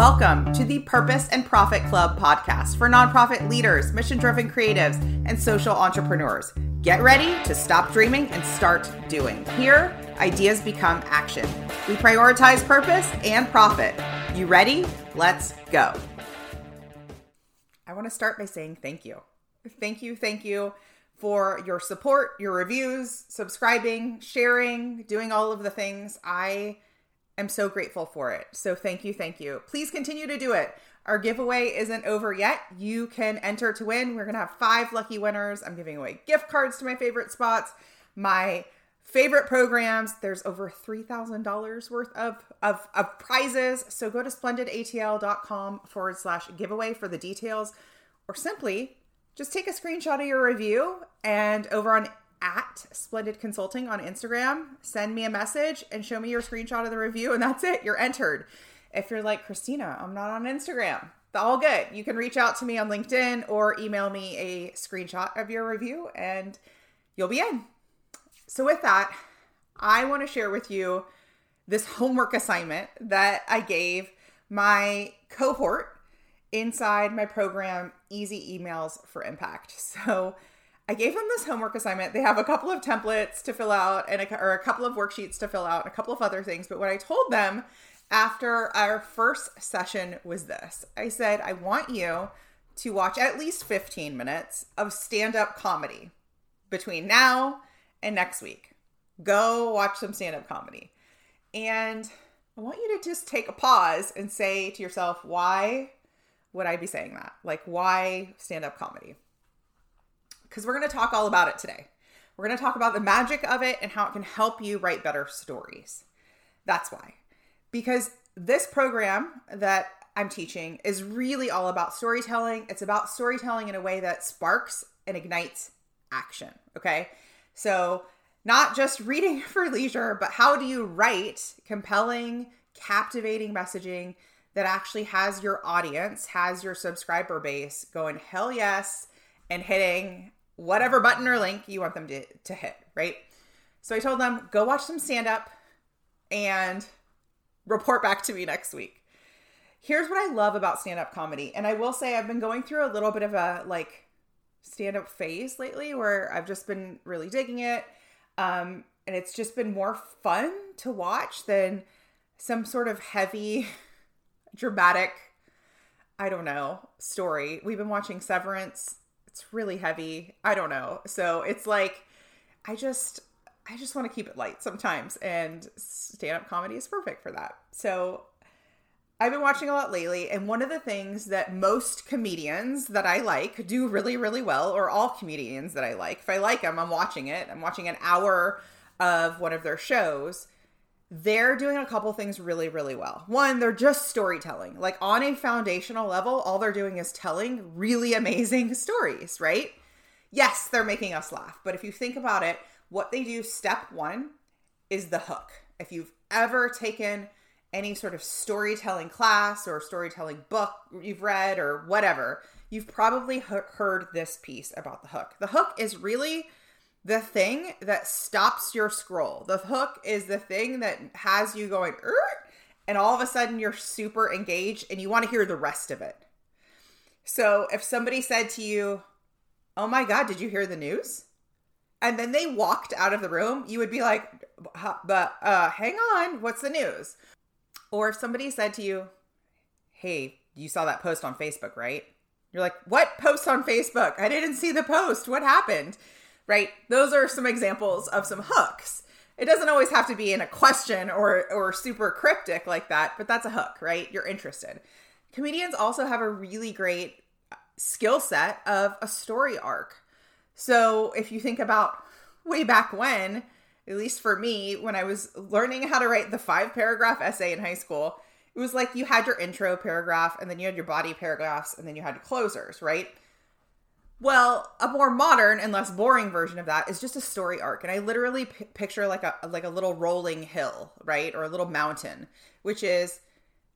Welcome to the Purpose and Profit Club podcast for nonprofit leaders, mission driven creatives, and social entrepreneurs. Get ready to stop dreaming and start doing. Here, ideas become action. We prioritize purpose and profit. You ready? Let's go. I want to start by saying thank you. Thank you, thank you for your support, your reviews, subscribing, sharing, doing all of the things. I am so grateful for it. So thank you, thank you. Please continue to do it. Our giveaway isn't over yet. You can enter to win. We're going to have five lucky winners. I'm giving away gift cards to my favorite spots, my favorite programs. There's over $3,000 worth of, of, of prizes. So go to splendidatl.com forward slash giveaway for the details, or simply just take a screenshot of your review and over on at Splendid Consulting on Instagram. Send me a message and show me your screenshot of the review, and that's it. You're entered. If you're like, Christina, I'm not on Instagram, all good. You can reach out to me on LinkedIn or email me a screenshot of your review, and you'll be in. So, with that, I want to share with you this homework assignment that I gave my cohort inside my program, Easy Emails for Impact. So, I gave them this homework assignment. They have a couple of templates to fill out and a, or a couple of worksheets to fill out, and a couple of other things. But what I told them after our first session was this I said, I want you to watch at least 15 minutes of stand up comedy between now and next week. Go watch some stand up comedy. And I want you to just take a pause and say to yourself, why would I be saying that? Like, why stand up comedy? Because we're going to talk all about it today. We're going to talk about the magic of it and how it can help you write better stories. That's why. Because this program that I'm teaching is really all about storytelling. It's about storytelling in a way that sparks and ignites action. Okay. So, not just reading for leisure, but how do you write compelling, captivating messaging that actually has your audience, has your subscriber base going, hell yes, and hitting whatever button or link you want them to, to hit, right? So I told them, go watch some stand up and report back to me next week. Here's what I love about stand up comedy. And I will say, I've been going through a little bit of a like stand up phase lately where I've just been really digging it. Um, and it's just been more fun to watch than some sort of heavy, dramatic, I don't know, story. We've been watching Severance it's really heavy. I don't know. So it's like I just I just want to keep it light sometimes and stand-up comedy is perfect for that. So I've been watching a lot lately, and one of the things that most comedians that I like do really, really well, or all comedians that I like, if I like them, I'm watching it. I'm watching an hour of one of their shows they're doing a couple things really, really well. One, they're just storytelling. Like on a foundational level, all they're doing is telling really amazing stories, right? Yes, they're making us laugh. But if you think about it, what they do, step one, is the hook. If you've ever taken any sort of storytelling class or storytelling book you've read or whatever, you've probably heard this piece about the hook. The hook is really the thing that stops your scroll. The hook is the thing that has you going, and all of a sudden you're super engaged and you want to hear the rest of it. So if somebody said to you, Oh my God, did you hear the news? And then they walked out of the room, you would be like, But uh, hang on, what's the news? Or if somebody said to you, Hey, you saw that post on Facebook, right? You're like, What post on Facebook? I didn't see the post. What happened? Right? Those are some examples of some hooks. It doesn't always have to be in a question or or super cryptic like that, but that's a hook, right? You're interested. Comedians also have a really great skill set of a story arc. So if you think about way back when, at least for me, when I was learning how to write the five paragraph essay in high school, it was like you had your intro paragraph and then you had your body paragraphs and then you had closers, right? Well, a more modern and less boring version of that is just a story arc, and I literally p- picture like a like a little rolling hill, right, or a little mountain, which is,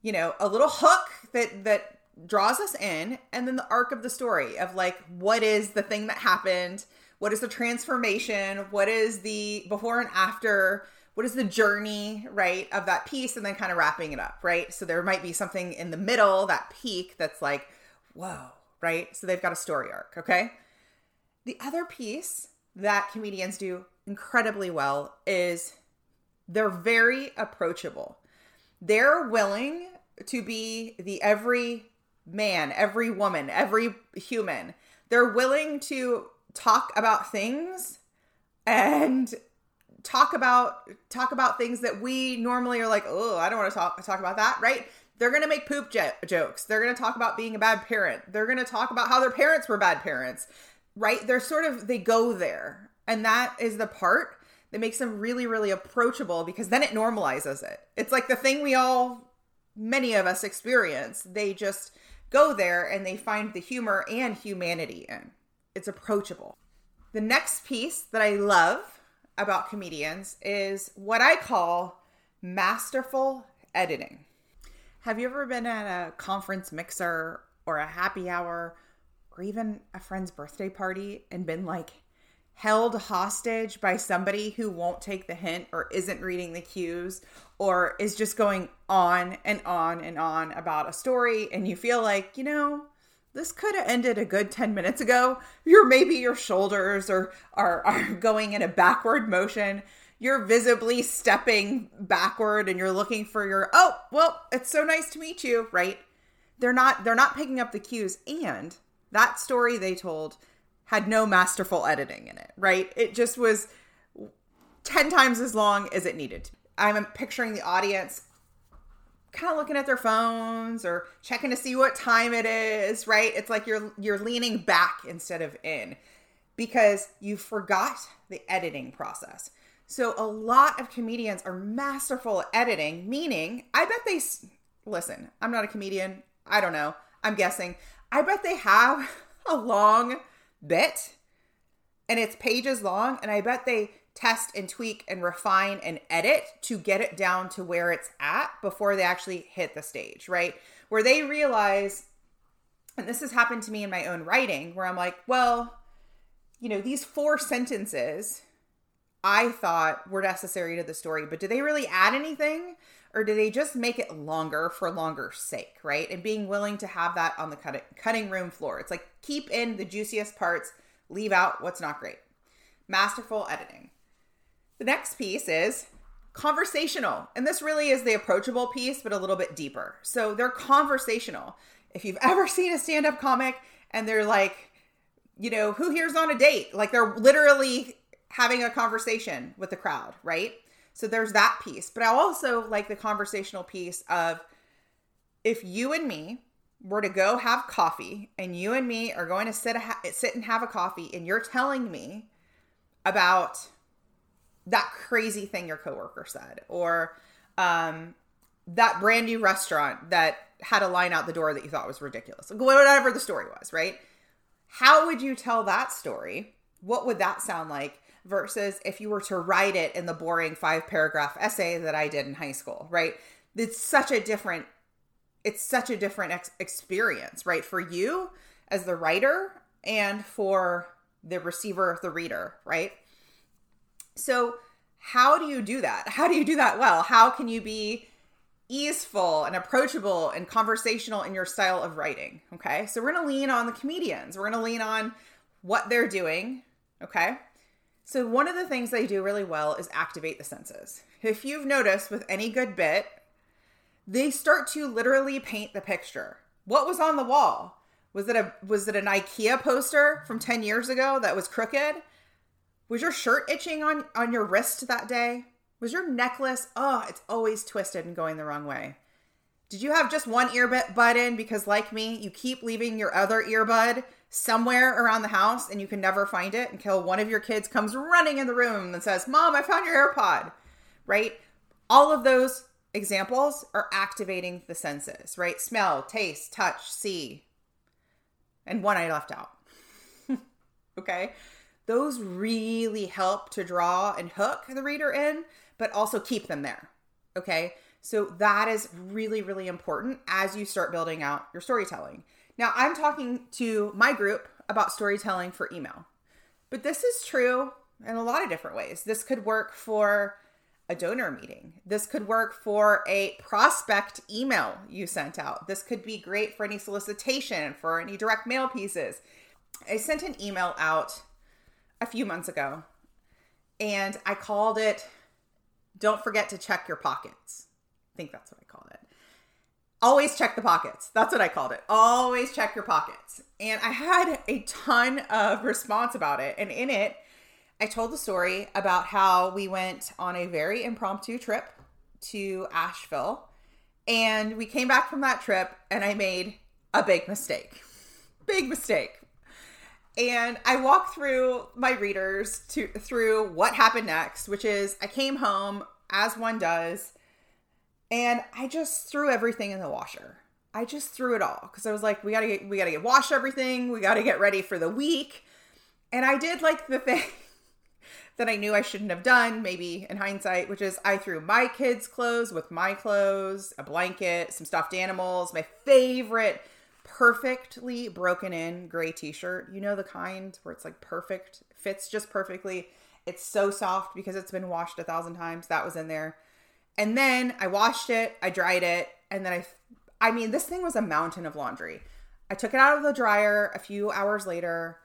you know, a little hook that that draws us in, and then the arc of the story of like what is the thing that happened, what is the transformation, what is the before and after, what is the journey, right, of that piece and then kind of wrapping it up, right? So there might be something in the middle, that peak that's like, whoa, right? So they've got a story arc, okay? The other piece that comedians do incredibly well is they're very approachable. They're willing to be the every man, every woman, every human. They're willing to talk about things and talk about talk about things that we normally are like, "Oh, I don't want to talk talk about that," right? They're going to make poop j- jokes. They're going to talk about being a bad parent. They're going to talk about how their parents were bad parents. Right? They're sort of they go there. And that is the part that makes them really really approachable because then it normalizes it. It's like the thing we all many of us experience. They just go there and they find the humor and humanity in. It's approachable. The next piece that I love about comedians is what I call masterful editing. Have you ever been at a conference mixer or a happy hour or even a friend's birthday party and been like held hostage by somebody who won't take the hint or isn't reading the cues or is just going on and on and on about a story and you feel like, you know, this could have ended a good 10 minutes ago. You're maybe your shoulders are, are are going in a backward motion. You're visibly stepping backward and you're looking for your oh, well, it's so nice to meet you, right? They're not they're not picking up the cues and that story they told had no masterful editing in it, right? It just was 10 times as long as it needed. I'm picturing the audience kind of looking at their phones or checking to see what time it is, right? It's like you're you're leaning back instead of in because you forgot the editing process. So a lot of comedians are masterful at editing, meaning I bet they listen, I'm not a comedian. I don't know. I'm guessing. I bet they have a long bit and it's pages long and I bet they test and tweak and refine and edit to get it down to where it's at before they actually hit the stage, right? Where they realize, and this has happened to me in my own writing, where I'm like, well, you know, these four sentences I thought were necessary to the story, but do they really add anything? Or do they just make it longer for longer sake, right? And being willing to have that on the cutting, cutting room floor. It's like keep in the juiciest parts, leave out what's not great. Masterful editing. The next piece is conversational. And this really is the approachable piece, but a little bit deeper. So they're conversational. If you've ever seen a stand up comic and they're like, you know, who here's on a date? Like they're literally having a conversation with the crowd, right? So there's that piece. But I also like the conversational piece of if you and me were to go have coffee and you and me are going to sit, sit and have a coffee and you're telling me about that crazy thing your coworker said or um, that brand new restaurant that had a line out the door that you thought was ridiculous whatever the story was right how would you tell that story what would that sound like versus if you were to write it in the boring five paragraph essay that i did in high school right it's such a different it's such a different ex- experience right for you as the writer and for the receiver the reader right so, how do you do that? How do you do that well? How can you be easeful and approachable and conversational in your style of writing? Okay. So, we're going to lean on the comedians, we're going to lean on what they're doing. Okay. So, one of the things they do really well is activate the senses. If you've noticed with any good bit, they start to literally paint the picture. What was on the wall? Was it a was it an IKEA poster from 10 years ago that was crooked? Was your shirt itching on on your wrist that day? Was your necklace? Oh, it's always twisted and going the wrong way. Did you have just one earbud in because like me, you keep leaving your other earbud somewhere around the house and you can never find it until one of your kids comes running in the room and says, "Mom, I found your AirPod." Right? All of those examples are activating the senses, right? Smell, taste, touch, see. And one I left out. okay? those really help to draw and hook the reader in, but also keep them there. Okay. So that is really, really important as you start building out your storytelling. Now, I'm talking to my group about storytelling for email, but this is true in a lot of different ways. This could work for a donor meeting. This could work for a prospect email you sent out. This could be great for any solicitation, for any direct mail pieces. I sent an email out a few months ago and I called it Don't Forget to Check Your Pockets. I think that's what I called it. Always check the pockets. That's what I called it. Always check your pockets. And I had a ton of response about it. And in it, I told the story about how we went on a very impromptu trip to Asheville. And we came back from that trip and I made a big mistake. Big mistake. And I walked through my readers to through what happened next, which is I came home as one does and I just threw everything in the washer. I just threw it all because I was like, we gotta get we gotta get wash everything. We gotta get ready for the week. And I did like the thing that I knew I shouldn't have done, maybe in hindsight, which is I threw my kids' clothes with my clothes, a blanket, some stuffed animals, my favorite perfectly broken in gray t-shirt. You know the kind where it's like perfect, fits just perfectly. It's so soft because it's been washed a thousand times. That was in there. And then I washed it, I dried it, and then I I mean, this thing was a mountain of laundry. I took it out of the dryer a few hours later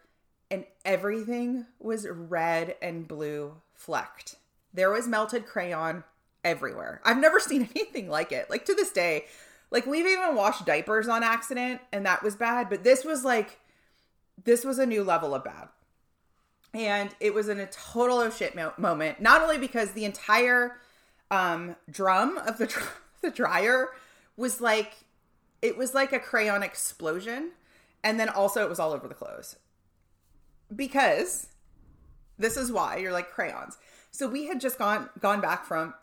and everything was red and blue flecked. There was melted crayon everywhere. I've never seen anything like it. Like to this day, like we've even washed diapers on accident and that was bad, but this was like this was a new level of bad. And it was in a total of shit mo- moment, not only because the entire um drum of the the dryer was like it was like a crayon explosion. And then also it was all over the clothes. Because this is why you're like crayons. So we had just gone gone back from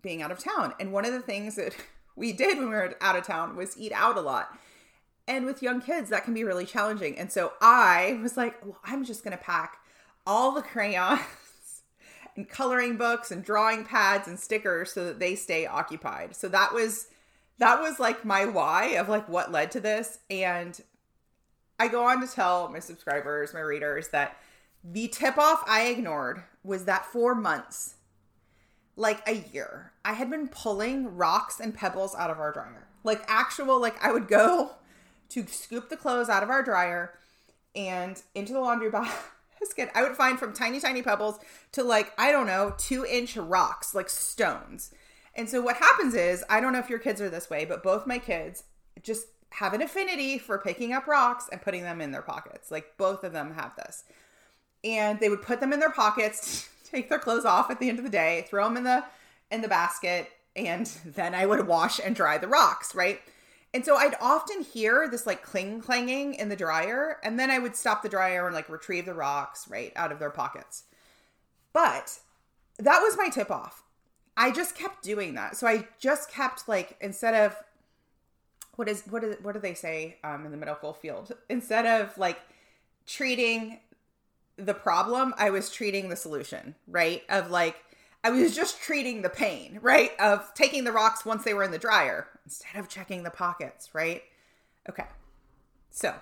being out of town. And one of the things that we did when we were out of town was eat out a lot. And with young kids that can be really challenging. And so i was like well i'm just going to pack all the crayons and coloring books and drawing pads and stickers so that they stay occupied so that was that was like my why of like what led to this and I go on to tell my subscribers, my readers, that the tip off I ignored was that for months, like a year, I had been pulling rocks and pebbles out of our dryer. Like actual, like I would go to scoop the clothes out of our dryer and into the laundry I would find from tiny, tiny pebbles to like, I don't know, two inch rocks, like stones. And so what happens is, I don't know if your kids are this way, but both my kids just have an affinity for picking up rocks and putting them in their pockets. Like both of them have this. And they would put them in their pockets, take their clothes off at the end of the day, throw them in the in the basket, and then I would wash and dry the rocks, right? And so I'd often hear this like cling clanging in the dryer, and then I would stop the dryer and like retrieve the rocks right out of their pockets. But that was my tip off. I just kept doing that. So I just kept like instead of what is what is what do they say um, in the medical field? Instead of like treating the problem, I was treating the solution, right? Of like I was just treating the pain, right? Of taking the rocks once they were in the dryer instead of checking the pockets, right? Okay. So,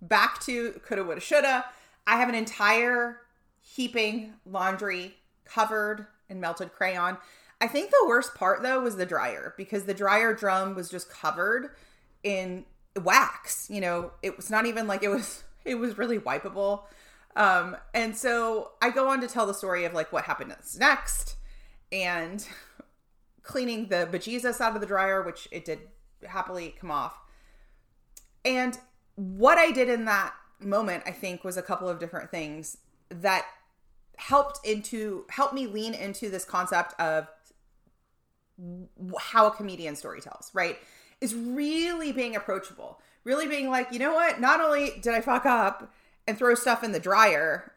back to coulda woulda shoulda. I have an entire heaping laundry covered in melted crayon. I think the worst part though was the dryer because the dryer drum was just covered in wax. You know, it was not even like it was it was really wipeable. Um, and so I go on to tell the story of like what happened next and cleaning the bejesus out of the dryer, which it did happily come off. And what I did in that moment, I think, was a couple of different things that helped into help me lean into this concept of how a comedian story tells, right? is really being approachable. Really being like, you know what? Not only did I fuck up and throw stuff in the dryer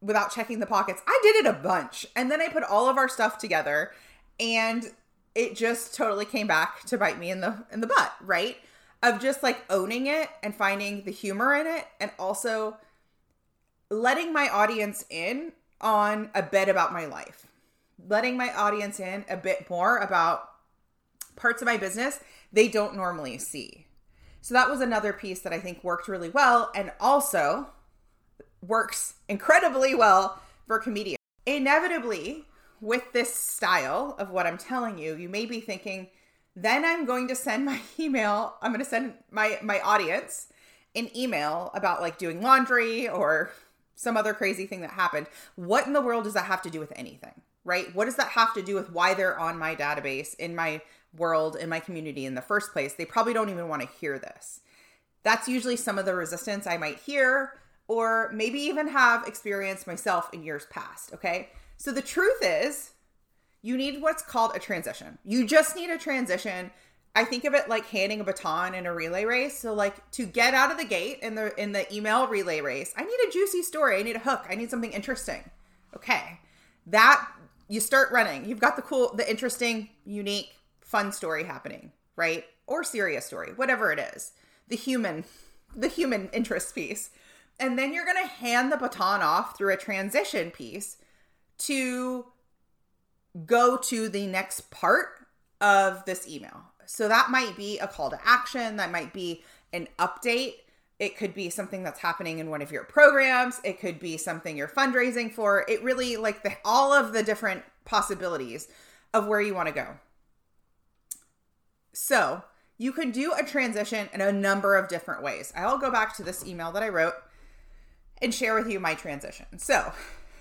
without checking the pockets, I did it a bunch. And then I put all of our stuff together and it just totally came back to bite me in the in the butt, right? Of just like owning it and finding the humor in it and also letting my audience in on a bit about my life. Letting my audience in a bit more about parts of my business they don't normally see. So that was another piece that I think worked really well and also works incredibly well for comedians. Inevitably, with this style of what I'm telling you, you may be thinking, then I'm going to send my email, I'm going to send my my audience an email about like doing laundry or some other crazy thing that happened. What in the world does that have to do with anything? Right? What does that have to do with why they're on my database in my world in my community in the first place? They probably don't even want to hear this. That's usually some of the resistance I might hear or maybe even have experienced myself in years past, okay? So the truth is you need what's called a transition. You just need a transition. I think of it like handing a baton in a relay race. So like to get out of the gate in the in the email relay race, I need a juicy story. I need a hook. I need something interesting. Okay. That you start running. You've got the cool the interesting, unique, fun story happening, right? Or serious story, whatever it is. The human the human interest piece. And then you're going to hand the baton off through a transition piece to go to the next part of this email. So that might be a call to action, that might be an update. It could be something that's happening in one of your programs. It could be something you're fundraising for. It really like the all of the different possibilities of where you want to go. So, you can do a transition in a number of different ways. I'll go back to this email that I wrote and share with you my transition. So,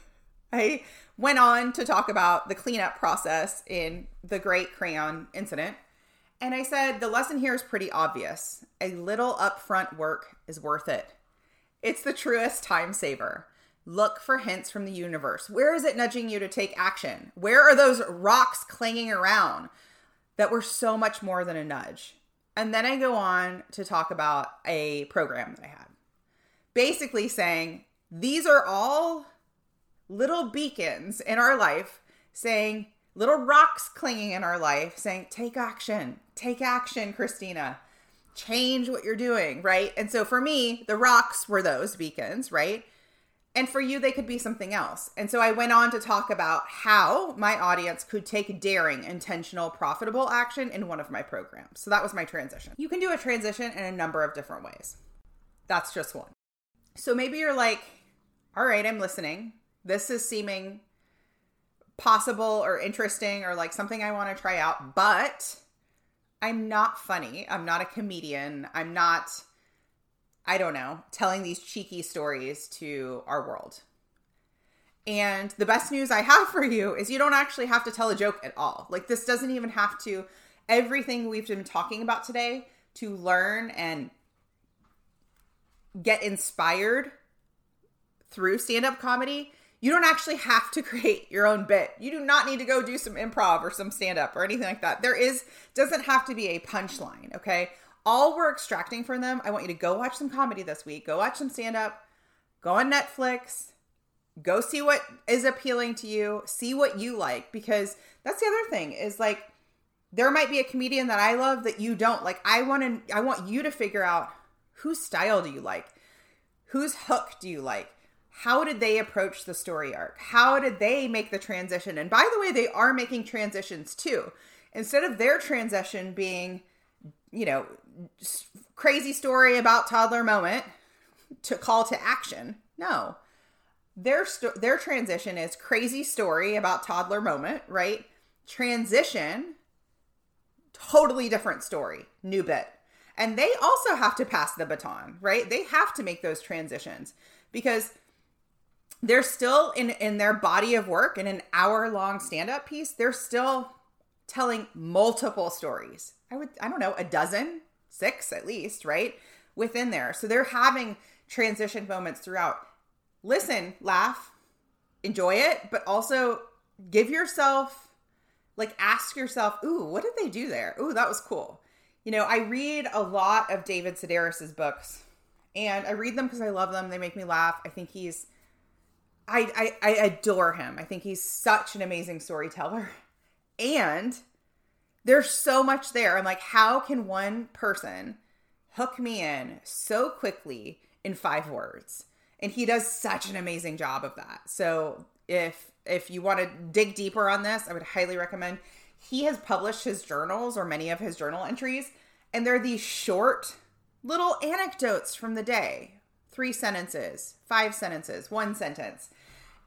I went on to talk about the cleanup process in the Great Crayon incident. And I said, the lesson here is pretty obvious. A little upfront work is worth it. It's the truest time saver. Look for hints from the universe. Where is it nudging you to take action? Where are those rocks clanging around that were so much more than a nudge? And then I go on to talk about a program that I had. Basically saying, these are all little beacons in our life saying, little rocks clinging in our life saying, take action, take action, Christina. Change what you're doing, right? And so for me, the rocks were those beacons, right? And for you, they could be something else. And so I went on to talk about how my audience could take daring, intentional, profitable action in one of my programs. So that was my transition. You can do a transition in a number of different ways. That's just one. So maybe you're like, all right, I'm listening this is seeming possible or interesting or like something I want to try out, but I'm not funny. I'm not a comedian. I'm not, I don't know, telling these cheeky stories to our world. And the best news I have for you is you don't actually have to tell a joke at all. Like, this doesn't even have to, everything we've been talking about today to learn and get inspired through stand up comedy you don't actually have to create your own bit. You do not need to go do some improv or some stand up or anything like that. There is doesn't have to be a punchline, okay? All we're extracting from them, I want you to go watch some comedy this week. Go watch some stand up. Go on Netflix. Go see what is appealing to you. See what you like because that's the other thing is like there might be a comedian that I love that you don't. Like I want to I want you to figure out whose style do you like? Whose hook do you like? How did they approach the story arc? How did they make the transition? And by the way, they are making transitions too. Instead of their transition being, you know, crazy story about toddler moment to call to action. No. Their sto- their transition is crazy story about toddler moment, right? Transition totally different story, new bit. And they also have to pass the baton, right? They have to make those transitions because they're still in in their body of work in an hour long stand up piece they're still telling multiple stories. I would i don't know a dozen six at least right within there. So they're having transition moments throughout. Listen laugh enjoy it but also give yourself like ask yourself ooh what did they do there? Ooh that was cool. You know i read a lot of david sedaris's books and i read them because i love them. They make me laugh. I think he's I, I, I adore him. I think he's such an amazing storyteller. And there's so much there. I'm like, how can one person hook me in so quickly in five words? And he does such an amazing job of that. So if if you want to dig deeper on this, I would highly recommend. He has published his journals or many of his journal entries, and they're these short little anecdotes from the day. Three sentences, five sentences, one sentence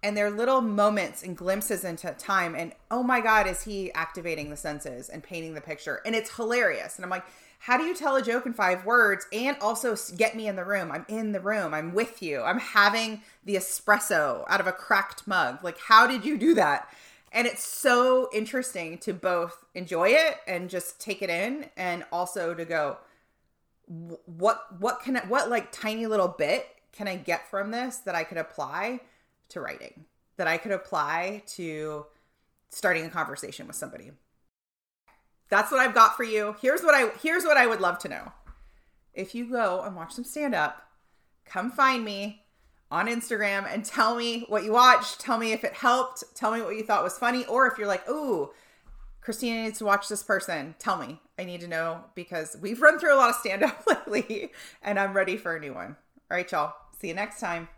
and they're little moments and glimpses into time and oh my god is he activating the senses and painting the picture? And it's hilarious. And i'm like how do you tell a joke in five words and also get me in the room? I'm in the room. I'm with you. I'm having the espresso out of a cracked mug. Like how did you do that? And it's so interesting to both enjoy it and just take it in and also to go what what can I, what like tiny little bit can i get from this that i could apply to writing that I could apply to starting a conversation with somebody. That's what I've got for you. Here's what I here's what I would love to know. If you go and watch some stand up, come find me on Instagram and tell me what you watched, tell me if it helped, tell me what you thought was funny or if you're like, "Ooh, Christina needs to watch this person." Tell me. I need to know because we've run through a lot of stand up lately and I'm ready for a new one. All right, y'all. See you next time.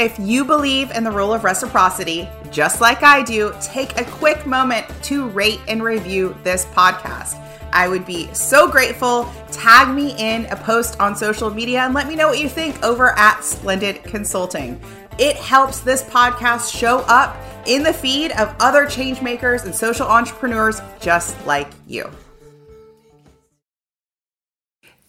If you believe in the rule of reciprocity, just like I do, take a quick moment to rate and review this podcast. I would be so grateful. Tag me in a post on social media and let me know what you think over at Splendid Consulting. It helps this podcast show up in the feed of other changemakers and social entrepreneurs just like you.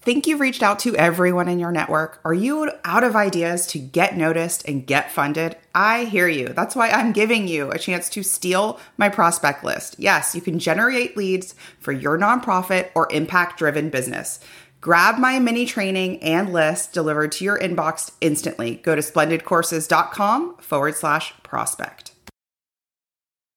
Think you've reached out to everyone in your network? Are you out of ideas to get noticed and get funded? I hear you. That's why I'm giving you a chance to steal my prospect list. Yes, you can generate leads for your nonprofit or impact driven business. Grab my mini training and list delivered to your inbox instantly. Go to splendidcourses.com forward slash prospect.